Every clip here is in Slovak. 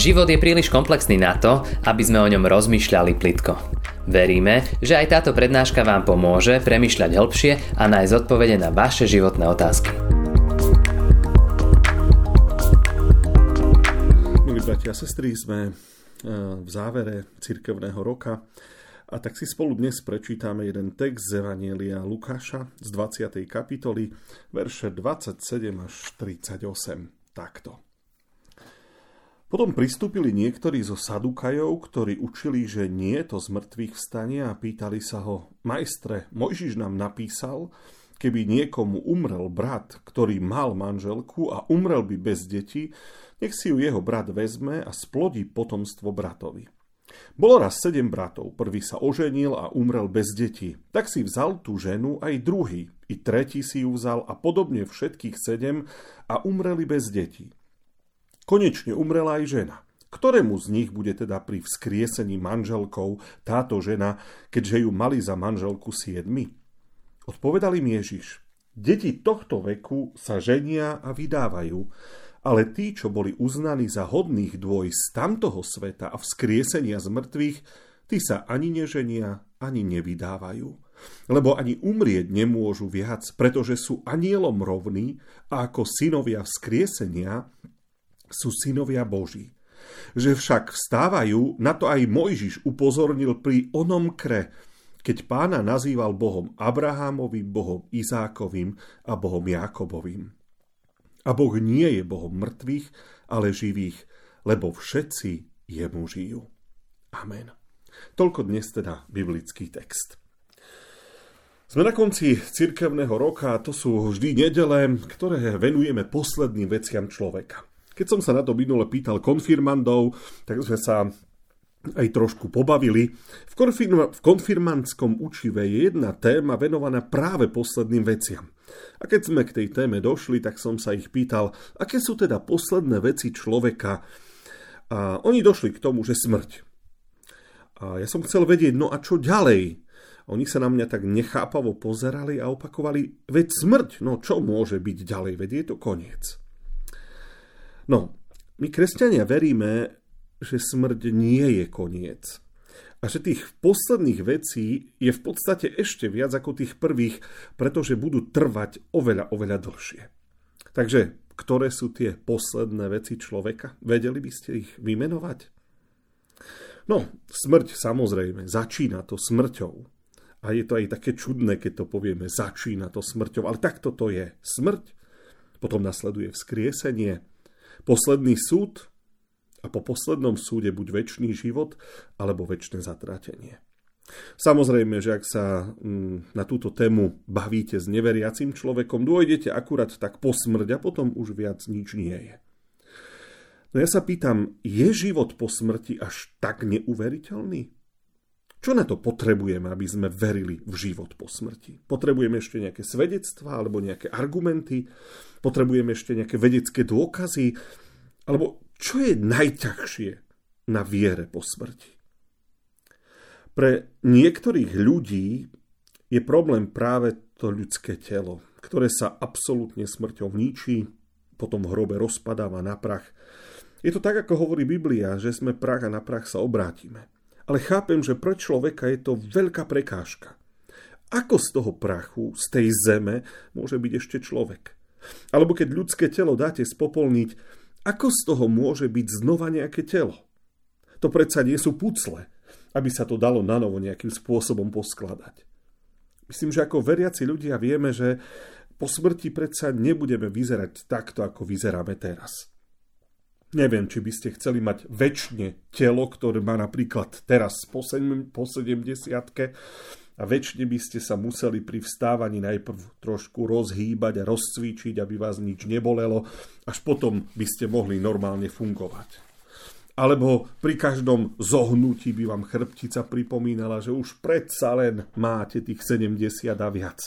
Život je príliš komplexný na to, aby sme o ňom rozmýšľali plitko. Veríme, že aj táto prednáška vám pomôže premyšľať hĺbšie a nájsť odpovede na vaše životné otázky. Milí bratia a sestry, sme eh, v závere cirkevného roka a tak si spolu dnes prečítame jeden text z Evanielia Lukáša z 20. kapitoly, verše 27 až 38. Takto. Potom pristúpili niektorí zo Sadukajov, ktorí učili, že nie je to z mŕtvych vstania a pýtali sa ho, majstre, Mojžiš nám napísal, keby niekomu umrel brat, ktorý mal manželku a umrel by bez detí, nech si ju jeho brat vezme a splodí potomstvo bratovi. Bolo raz sedem bratov, prvý sa oženil a umrel bez detí. Tak si vzal tú ženu aj druhý, i tretí si ju vzal a podobne všetkých sedem a umreli bez detí. Konečne umrela aj žena. Ktorému z nich bude teda pri vzkriesení manželkou táto žena, keďže ju mali za manželku siedmi? Odpovedal im Ježiš, deti tohto veku sa ženia a vydávajú, ale tí, čo boli uznaní za hodných dvoj z tamtoho sveta a vzkriesenia z mŕtvych, tí sa ani neženia, ani nevydávajú. Lebo ani umrieť nemôžu viac, pretože sú anielom rovní a ako synovia vzkriesenia sú synovia Boží. Že však vstávajú, na to aj Mojžiš upozornil pri onom kre, keď pána nazýval Bohom Abrahámovým, Bohom Izákovým a Bohom Jákobovým. A Boh nie je Bohom mŕtvych, ale živých, lebo všetci jemu žijú. Amen. Toľko dnes teda biblický text. Sme na konci cirkevného roka a to sú vždy nedele, ktoré venujeme posledným veciam človeka. Keď som sa na to minule pýtal konfirmandov, tak sme sa aj trošku pobavili. V, konfirma- v konfirmandskom učive je jedna téma venovaná práve posledným veciam. A keď sme k tej téme došli, tak som sa ich pýtal, aké sú teda posledné veci človeka. A oni došli k tomu, že smrť. A ja som chcel vedieť, no a čo ďalej? Oni sa na mňa tak nechápavo pozerali a opakovali, veď smrť, no čo môže byť ďalej, veď je to koniec. No, my kresťania veríme, že smrť nie je koniec. A že tých posledných vecí je v podstate ešte viac ako tých prvých, pretože budú trvať oveľa, oveľa dlhšie. Takže, ktoré sú tie posledné veci človeka? Vedeli by ste ich vymenovať? No, smrť samozrejme, začína to smrťou. A je to aj také čudné, keď to povieme, začína to smrťou, ale takto to je. Smrť, potom nasleduje vzkriesenie, posledný súd a po poslednom súde buď väčší život alebo väčšie zatratenie. Samozrejme, že ak sa mm, na túto tému bavíte s neveriacim človekom, dôjdete akurát tak po smrť a potom už viac nič nie je. No ja sa pýtam, je život po smrti až tak neuveriteľný? Čo na to potrebujeme, aby sme verili v život po smrti? Potrebujeme ešte nejaké svedectvá alebo nejaké argumenty? Potrebujeme ešte nejaké vedecké dôkazy? Alebo čo je najťažšie na viere po smrti? Pre niektorých ľudí je problém práve to ľudské telo, ktoré sa absolútne smrťou ničí, potom v hrobe rozpadáva na prach. Je to tak, ako hovorí Biblia, že sme prach a na prach sa obrátime. Ale chápem, že pre človeka je to veľká prekážka. Ako z toho prachu, z tej zeme, môže byť ešte človek? Alebo keď ľudské telo dáte spopolniť, ako z toho môže byť znova nejaké telo? To predsa nie sú pucle, aby sa to dalo na novo nejakým spôsobom poskladať. Myslím, že ako veriaci ľudia vieme, že po smrti predsa nebudeme vyzerať takto, ako vyzeráme teraz. Neviem, či by ste chceli mať väčšine telo, ktoré má napríklad teraz po 70 a väčšine by ste sa museli pri vstávaní najprv trošku rozhýbať a rozcvičiť, aby vás nič nebolelo, až potom by ste mohli normálne fungovať. Alebo pri každom zohnutí by vám chrbtica pripomínala, že už predsa len máte tých 70 a viac.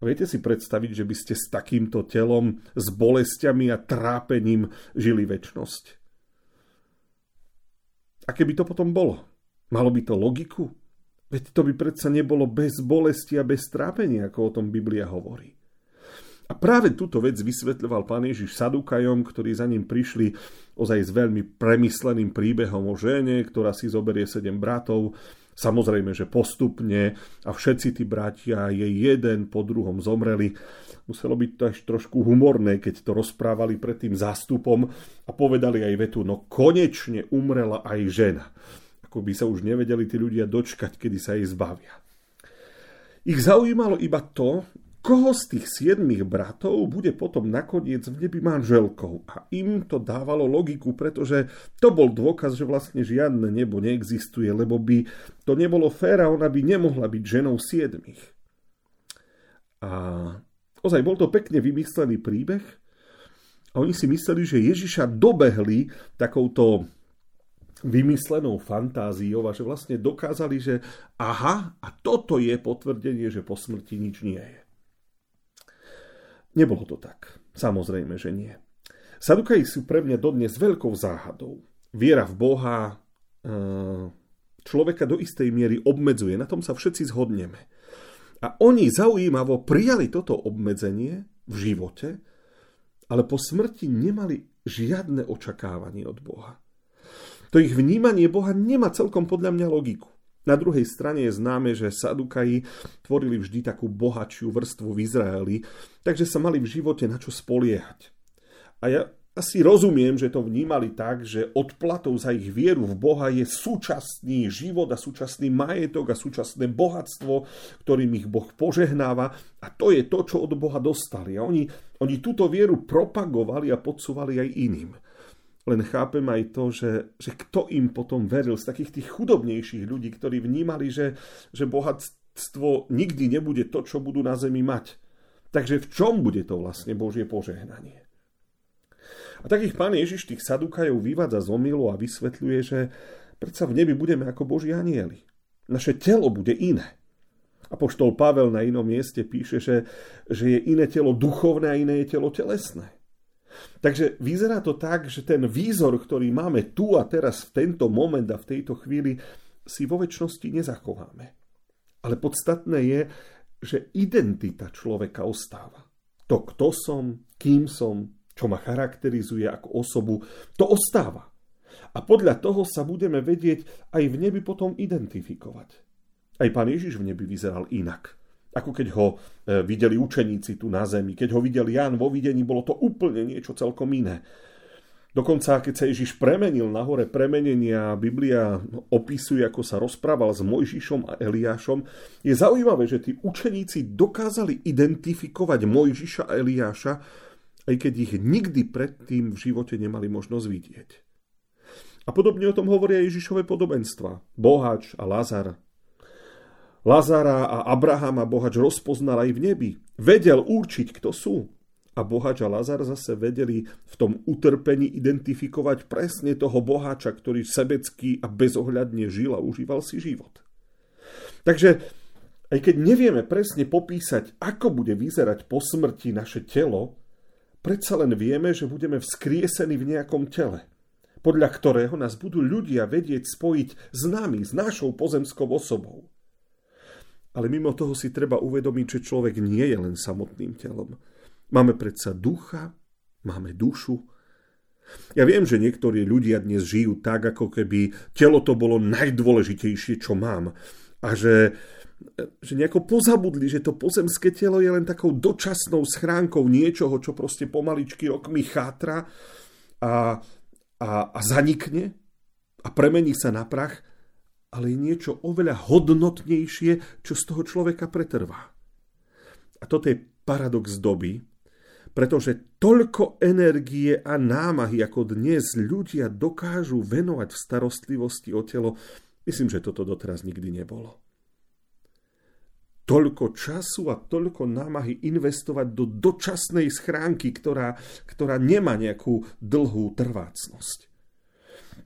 Viete si predstaviť, že by ste s takýmto telom, s bolestiami a trápením žili väčnosť? A keby to potom bolo? Malo by to logiku? Veď to by predsa nebolo bez bolesti a bez trápenia, ako o tom Biblia hovorí. A práve túto vec vysvetľoval pán Ježiš Sadukajom, ktorí za ním prišli ozaj s veľmi premysleným príbehom o žene, ktorá si zoberie sedem bratov, samozrejme, že postupne a všetci tí bratia jej jeden po druhom zomreli. Muselo byť to až trošku humorné, keď to rozprávali pred tým zástupom a povedali aj vetu, no konečne umrela aj žena. Ako by sa už nevedeli tí ľudia dočkať, kedy sa jej zbavia. Ich zaujímalo iba to, koho z tých siedmých bratov bude potom nakoniec v nebi manželkou. A im to dávalo logiku, pretože to bol dôkaz, že vlastne žiadne nebo neexistuje, lebo by to nebolo fér a ona by nemohla byť ženou siedmých. A ozaj bol to pekne vymyslený príbeh a oni si mysleli, že Ježiša dobehli takouto vymyslenou fantáziou a že vlastne dokázali, že aha, a toto je potvrdenie, že po smrti nič nie je. Nebolo to tak. Samozrejme, že nie. Sadukaji sú pre mňa dodnes veľkou záhadou. Viera v Boha e, človeka do istej miery obmedzuje. Na tom sa všetci zhodneme. A oni zaujímavo prijali toto obmedzenie v živote, ale po smrti nemali žiadne očakávanie od Boha. To ich vnímanie Boha nemá celkom podľa mňa logiku. Na druhej strane je známe, že Sadukaji tvorili vždy takú bohatšiu vrstvu v Izraeli, takže sa mali v živote na čo spoliehať. A ja asi rozumiem, že to vnímali tak, že odplatou za ich vieru v Boha je súčasný život a súčasný majetok a súčasné bohatstvo, ktorým ich Boh požehnáva a to je to, čo od Boha dostali. A oni, oni túto vieru propagovali a podsúvali aj iným. Len chápem aj to, že, že kto im potom veril z takých tých chudobnejších ľudí, ktorí vnímali, že, že bohatstvo nikdy nebude to, čo budú na zemi mať. Takže v čom bude to vlastne Božie požehnanie? A takých pán Ježiš tých sadukajov vyvádza z omilu a vysvetľuje, že predsa v nebi budeme ako Boží anieli. Naše telo bude iné. A poštol Pavel na inom mieste píše, že, že je iné telo duchovné a iné je telo telesné. Takže vyzerá to tak, že ten výzor, ktorý máme tu a teraz v tento moment a v tejto chvíli, si vo väčšnosti nezachováme. Ale podstatné je, že identita človeka ostáva. To, kto som, kým som, čo ma charakterizuje ako osobu, to ostáva. A podľa toho sa budeme vedieť aj v nebi potom identifikovať. Aj pán Ježiš v nebi vyzeral inak ako keď ho e, videli učeníci tu na zemi. Keď ho videl Ján vo videní, bolo to úplne niečo celkom iné. Dokonca, keď sa Ježiš premenil na hore premenenia, Biblia opisuje, ako sa rozprával s Mojžišom a Eliášom, je zaujímavé, že tí učeníci dokázali identifikovať Mojžiša a Eliáša, aj keď ich nikdy predtým v živote nemali možnosť vidieť. A podobne o tom hovoria Ježišové podobenstva. Bohač a Lazar, Lazara a Abrahama Bohač rozpoznal aj v nebi. Vedel určiť, kto sú. A Bohač a Lazar zase vedeli v tom utrpení identifikovať presne toho boháča, ktorý sebecký a bezohľadne žil a užíval si život. Takže aj keď nevieme presne popísať, ako bude vyzerať po smrti naše telo, predsa len vieme, že budeme vzkriesení v nejakom tele, podľa ktorého nás budú ľudia vedieť spojiť s nami, s našou pozemskou osobou. Ale mimo toho si treba uvedomiť, že človek nie je len samotným telom. Máme predsa ducha, máme dušu. Ja viem, že niektorí ľudia dnes žijú tak, ako keby telo to bolo najdôležitejšie, čo mám. A že, že nejako pozabudli, že to pozemské telo je len takou dočasnou schránkou niečoho, čo proste pomaličky rokmi chátra a, a, a zanikne a premení sa na prach ale je niečo oveľa hodnotnejšie, čo z toho človeka pretrvá. A toto je paradox doby, pretože toľko energie a námahy, ako dnes ľudia dokážu venovať v starostlivosti o telo, myslím, že toto doteraz nikdy nebolo. Toľko času a toľko námahy investovať do dočasnej schránky, ktorá, ktorá nemá nejakú dlhú trvácnosť.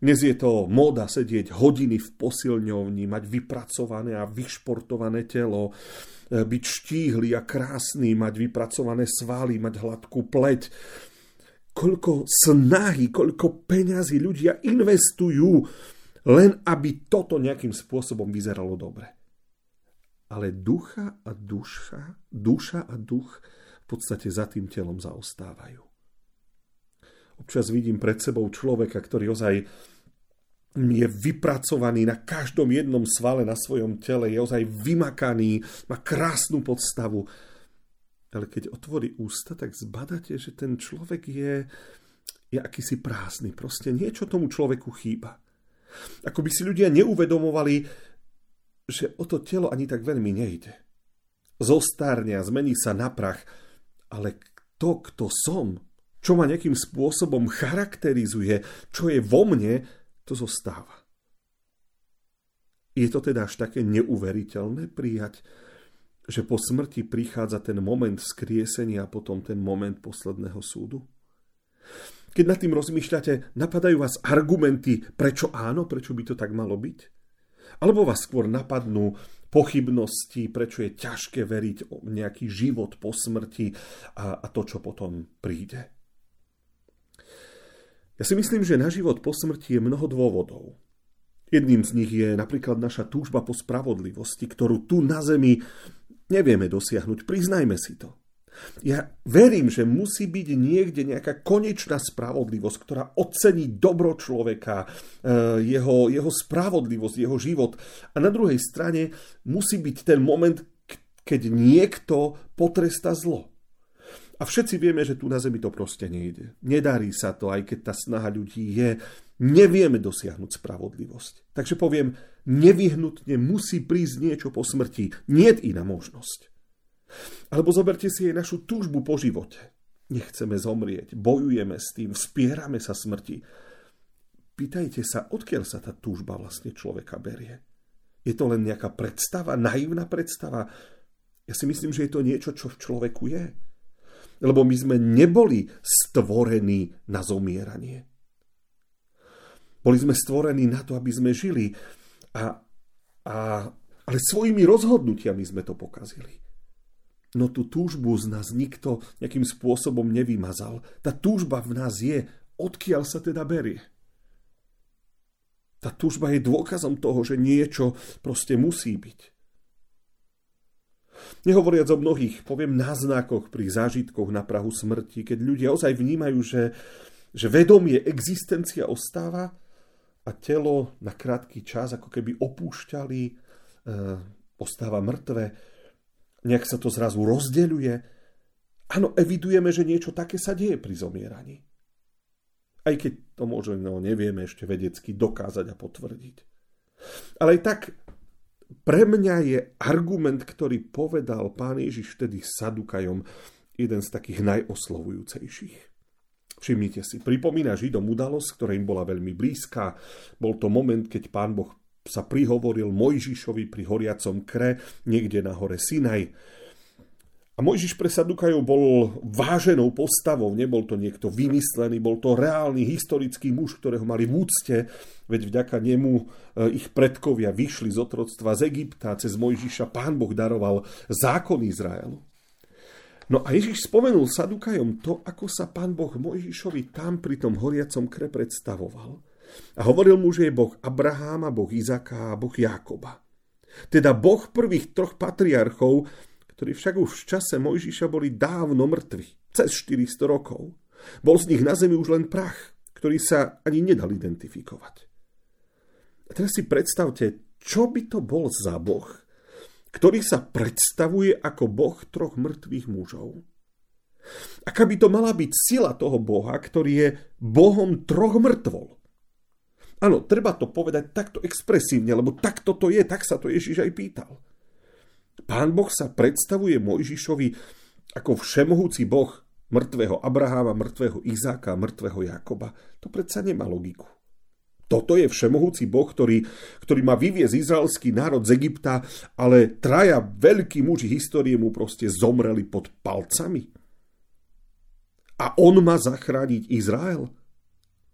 Dnes je to móda sedieť hodiny v posilňovni, mať vypracované a vyšportované telo, e, byť štíhly a krásny, mať vypracované svaly, mať hladkú pleť. Koľko snahy, koľko peňazí ľudia investujú, len aby toto nejakým spôsobom vyzeralo dobre. Ale ducha a duša, duša a duch v podstate za tým telom zaostávajú. Občas vidím pred sebou človeka, ktorý ozaj je vypracovaný na každom jednom svale na svojom tele, je ozaj vymakaný, má krásnu podstavu. Ale keď otvorí ústa, tak zbadáte, že ten človek je, je akýsi prázdny. Proste niečo tomu človeku chýba. Ako by si ľudia neuvedomovali, že o to telo ani tak veľmi nejde. Zostarne a zmení sa na prach, ale to, kto som, čo ma nejakým spôsobom charakterizuje, čo je vo mne, to zostáva. Je to teda až také neuveriteľné prijať, že po smrti prichádza ten moment skriesenia a potom ten moment posledného súdu? Keď nad tým rozmýšľate, napadajú vás argumenty, prečo áno, prečo by to tak malo byť? Alebo vás skôr napadnú pochybnosti, prečo je ťažké veriť o nejaký život po smrti a, a to, čo potom príde. Ja si myslím, že na život po smrti je mnoho dôvodov. Jedným z nich je napríklad naša túžba po spravodlivosti, ktorú tu na Zemi nevieme dosiahnuť, priznajme si to. Ja verím, že musí byť niekde nejaká konečná spravodlivosť, ktorá ocení dobro človeka, eh, jeho, jeho spravodlivosť, jeho život. A na druhej strane musí byť ten moment, keď niekto potresta zlo. A všetci vieme, že tu na Zemi to proste nejde. Nedarí sa to, aj keď tá snaha ľudí je. Nevieme dosiahnuť spravodlivosť. Takže poviem, nevyhnutne musí prísť niečo po smrti. Nie iná možnosť. Alebo zoberte si aj našu túžbu po živote. Nechceme zomrieť, bojujeme s tým, vspierame sa smrti. Pýtajte sa, odkiaľ sa tá túžba vlastne človeka berie. Je to len nejaká predstava, naivná predstava? Ja si myslím, že je to niečo, čo v človeku je. Lebo my sme neboli stvorení na zomieranie. Boli sme stvorení na to, aby sme žili. A, a, ale svojimi rozhodnutiami sme to pokazili no tú túžbu z nás nikto nejakým spôsobom nevymazal. Tá túžba v nás je, odkiaľ sa teda berie. Tá túžba je dôkazom toho, že niečo proste musí byť. Nehovoriac o mnohých, poviem, náznakoch pri zážitkoch na Prahu smrti, keď ľudia ozaj vnímajú, že, že vedomie existencia ostáva a telo na krátky čas ako keby opúšťali, e, ostáva mŕtve, nejak sa to zrazu rozdeľuje. Áno, evidujeme, že niečo také sa deje pri zomieraní. Aj keď to možno nevieme ešte vedecky dokázať a potvrdiť. Ale aj tak pre mňa je argument, ktorý povedal pán Ježiš vtedy Sadukajom, jeden z takých najoslovujúcejších. Všimnite si, pripomína Židom udalosť, ktorá im bola veľmi blízka. Bol to moment, keď pán Boh sa prihovoril Mojžišovi pri horiacom kre niekde na hore Sinaj. A Mojžiš pre Sadukajov bol váženou postavou, nebol to niekto vymyslený, bol to reálny historický muž, ktorého mali v úcte, veď vďaka nemu e, ich predkovia vyšli z otroctva z Egypta, cez Mojžiša pán Boh daroval zákon Izraelu. No a Ježiš spomenul Sadukajom to, ako sa pán Boh Mojžišovi tam pri tom horiacom kre predstavoval – a hovoril mu, že je Boh Abraháma, Boh Izaka a Boh Jákoba. Teda Boh prvých troch patriarchov, ktorí však už v čase Mojžiša boli dávno mŕtvi, cez 400 rokov. Bol z nich na zemi už len prach, ktorý sa ani nedal identifikovať. A teraz si predstavte, čo by to bol za Boh, ktorý sa predstavuje ako Boh troch mŕtvych mužov. Aká by to mala byť sila toho Boha, ktorý je Bohom troch mŕtvol. Áno, treba to povedať takto expresívne, lebo takto to je, tak sa to Ježiš aj pýtal. Pán Boh sa predstavuje Mojžišovi ako všemohúci Boh mŕtvého Abraháma, mŕtvého Izáka, mŕtvého Jakoba. To predsa nemá logiku. Toto je všemohúci Boh, ktorý, ktorý má vyviezť izraelský národ z Egypta, ale traja veľkí muži histórie mu proste zomreli pod palcami. A on má zachrániť Izrael?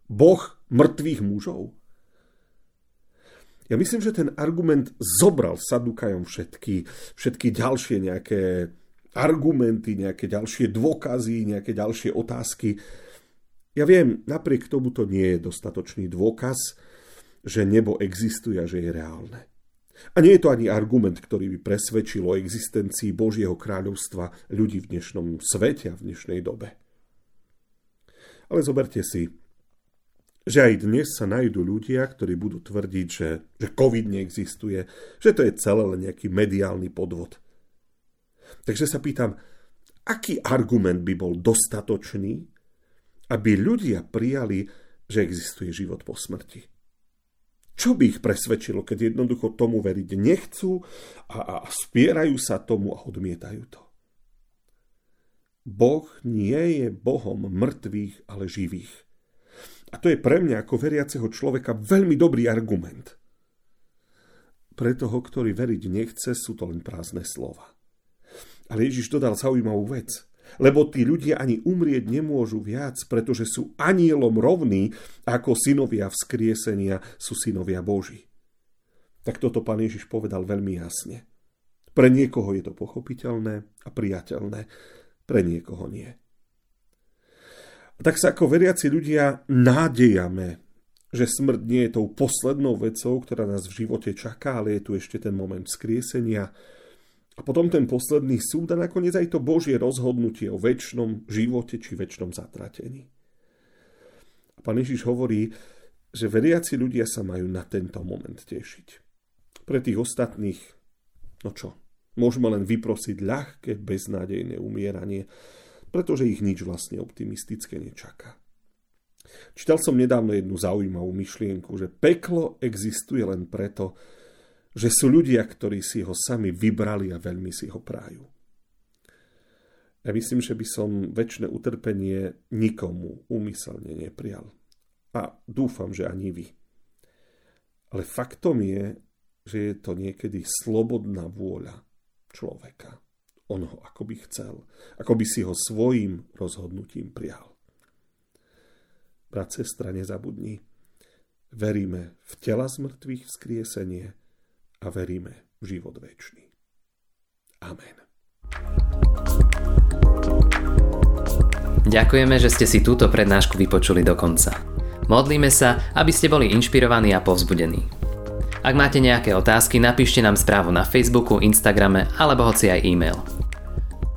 Boh mŕtvych mužov? Ja myslím, že ten argument zobral Sadukajom všetky, všetky ďalšie nejaké argumenty, nejaké ďalšie dôkazy, nejaké ďalšie otázky. Ja viem, napriek tomu to nie je dostatočný dôkaz, že nebo existuje a že je reálne. A nie je to ani argument, ktorý by presvedčil o existencii Božieho kráľovstva ľudí v dnešnom svete a v dnešnej dobe. Ale zoberte si, že aj dnes sa nájdú ľudia, ktorí budú tvrdiť, že, že COVID neexistuje, že to je celé len nejaký mediálny podvod. Takže sa pýtam, aký argument by bol dostatočný, aby ľudia prijali, že existuje život po smrti? Čo by ich presvedčilo, keď jednoducho tomu veriť nechcú a, a spierajú sa tomu a odmietajú to? Boh nie je Bohom mŕtvych, ale živých. A to je pre mňa ako veriaceho človeka veľmi dobrý argument. Pre toho, ktorý veriť nechce, sú to len prázdne slova. Ale Ježiš dodal zaujímavú vec. Lebo tí ľudia ani umrieť nemôžu viac, pretože sú anielom rovní, ako synovia vzkriesenia sú synovia Boží. Tak toto pán Ježiš povedal veľmi jasne. Pre niekoho je to pochopiteľné a priateľné, pre niekoho nie. Tak sa ako veriaci ľudia nádejame, že smrť nie je tou poslednou vecou, ktorá nás v živote čaká, ale je tu ešte ten moment skriesenia a potom ten posledný súd a nakoniec aj to Božie rozhodnutie o väčšnom živote či väčšnom zatratení. A pán Ježiš hovorí, že veriaci ľudia sa majú na tento moment tešiť. Pre tých ostatných, no čo, Môžeme len vyprosiť ľahké, beznádejné umieranie, pretože ich nič vlastne optimistické nečaká. Čítal som nedávno jednu zaujímavú myšlienku, že peklo existuje len preto, že sú ľudia, ktorí si ho sami vybrali a veľmi si ho prájú. Ja myslím, že by som väčšie utrpenie nikomu úmyselne neprijal. A dúfam, že ani vy. Ale faktom je, že je to niekedy slobodná vôľa človeka. On ho ako by chcel, ako by si ho svojim rozhodnutím prijal. Brat, sestra, nezabudni. Veríme v tela zmrtvých vzkriesenie a veríme v život väčší. Amen. Ďakujeme, že ste si túto prednášku vypočuli do konca. Modlíme sa, aby ste boli inšpirovaní a povzbudení. Ak máte nejaké otázky, napíšte nám správu na Facebooku, Instagrame alebo hoci aj e-mail.